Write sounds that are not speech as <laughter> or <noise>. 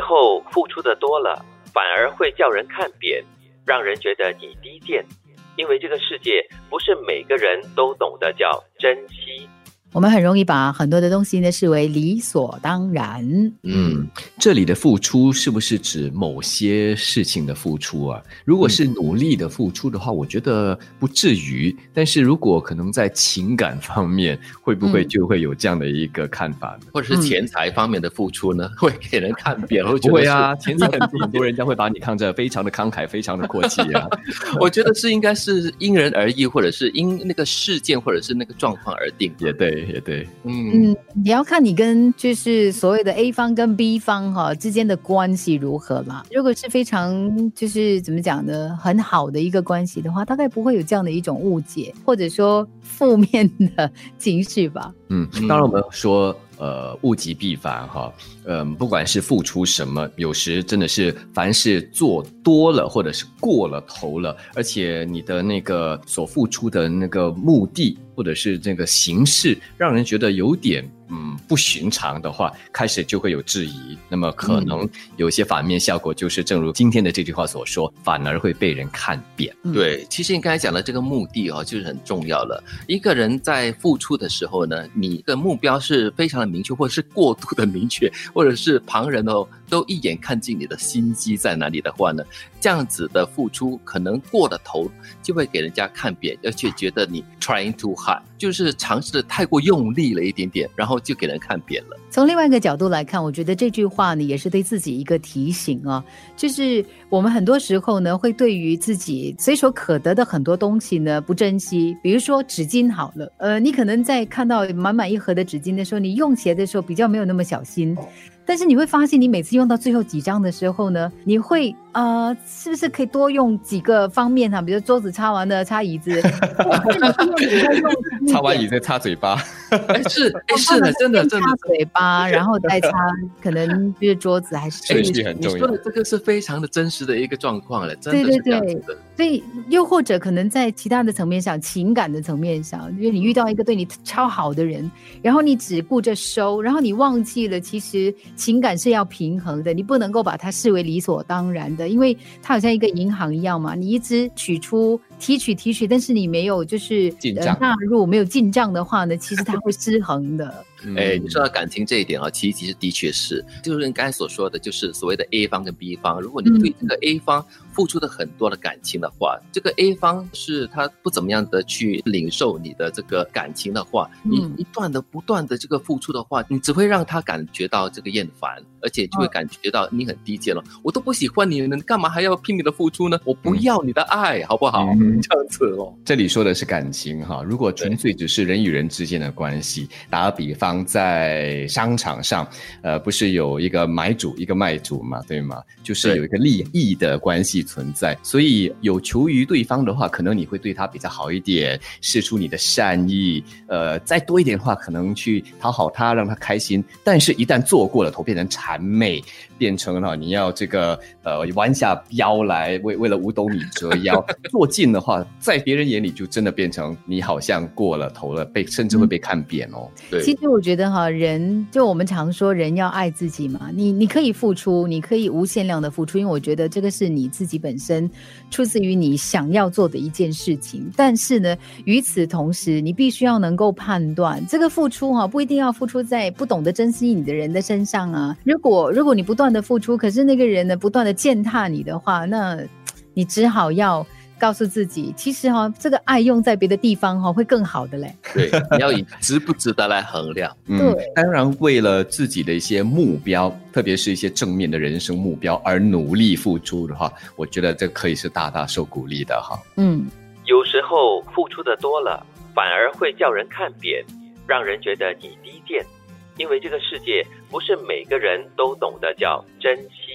时候付出的多了，反而会叫人看扁，让人觉得你低贱。因为这个世界不是每个人都懂得叫珍惜。我们很容易把很多的东西呢视为理所当然。嗯，这里的付出是不是指某些事情的付出啊？如果是努力的付出的话，我觉得不至于。但是如果可能在情感方面，会不会就会有这样的一个看法呢？或者是钱财方面的付出呢？会给人看扁？<laughs> 不会啊，钱财很多，很多人家会把你看着非常的慷慨，非常的阔气啊。<laughs> 我觉得是应该是因人而异，或者是因那个事件或者是那个状况而定。也对。也对，嗯嗯，你要看你跟就是所谓的 A 方跟 B 方哈之间的关系如何啦。如果是非常就是怎么讲呢，很好的一个关系的话，大概不会有这样的一种误解，或者说负面的情绪吧。嗯，当然我们说。呃，物极必反哈，嗯，不管是付出什么，有时真的是凡事做多了或者是过了头了，而且你的那个所付出的那个目的或者是这个形式，让人觉得有点。嗯，不寻常的话，开始就会有质疑，那么可能有一些反面效果，就是正如今天的这句话所说，反而会被人看扁。对，其实你刚才讲的这个目的哦，就是很重要了。一个人在付出的时候呢，你的目标是非常的明确，或者是过度的明确，或者是旁人哦都一眼看尽你的心机在哪里的话呢，这样子的付出可能过了头，就会给人家看扁，而且觉得你 trying too hard，就是尝试的太过用力了一点点，然后。就给人看扁了。从另外一个角度来看，我觉得这句话呢，也是对自己一个提醒啊。就是我们很多时候呢，会对于自己随手可得的很多东西呢，不珍惜。比如说纸巾好了，呃，你可能在看到满满一盒的纸巾的时候，你用起来的时候比较没有那么小心。但是你会发现，你每次用到最后几张的时候呢，你会呃，是不是可以多用几个方面哈？比如桌子擦完了，擦椅子，<laughs> 擦完椅子擦嘴巴，是 <laughs> 是的，真的真的擦嘴巴，然后再擦可能就是桌子还是。<laughs> 顺序很重要。你说的这个是非常的真实的一个状况了，真的是这样子的。所以又或者可能在其他的层面上，情感的层面上，因为你遇到一个对你超好的人，然后你只顾着收，然后你忘记了其实。情感是要平衡的，你不能够把它视为理所当然的，因为它好像一个银行一样嘛，你一直取出、提取、提取，但是你没有就是纳入、没有进账的话呢，其实它会失衡的。哎，你说到感情这一点啊，其实其实的确是，就是你刚才所说的，就是所谓的 A 方跟 B 方，如果你对这个 A 方。付出的很多的感情的话，这个 A 方是他不怎么样的去领受你的这个感情的话，你一段的不断的这个付出的话，你只会让他感觉到这个厌烦，而且就会感觉到你很低贱了。我都不喜欢你，你干嘛还要拼命的付出呢？我不要你的爱，好不好？这样子哦。这里说的是感情哈，如果纯粹只是人与人之间的关系，打个比方，在商场上，呃，不是有一个买主一个卖主嘛，对吗？就是有一个利益的关系。存在，所以有求于对方的话，可能你会对他比较好一点，示出你的善意。呃，再多一点的话，可能去讨好他，让他开心。但是，一旦做过了头，变成谄媚，变成了你要这个呃弯下腰来为为了五斗米折腰，做尽的话，在别人眼里就真的变成你好像过了头了，被甚至会被看扁哦。对，其实我觉得哈，人就我们常说，人要爱自己嘛。你你可以付出，你可以无限量的付出，因为我觉得这个是你自己。本身出自于你想要做的一件事情，但是呢，与此同时，你必须要能够判断这个付出哈，不一定要付出在不懂得珍惜你的人的身上啊。如果如果你不断的付出，可是那个人呢不断的践踏你的话，那你只好要。告诉自己，其实哈，这个爱用在别的地方哈，会更好的嘞。对，你要以值不值得来衡量。嗯，当然为了自己的一些目标，特别是一些正面的人生目标而努力付出的话，我觉得这可以是大大受鼓励的哈。嗯，有时候付出的多了，反而会叫人看扁，让人觉得你低贱，因为这个世界不是每个人都懂得叫珍惜。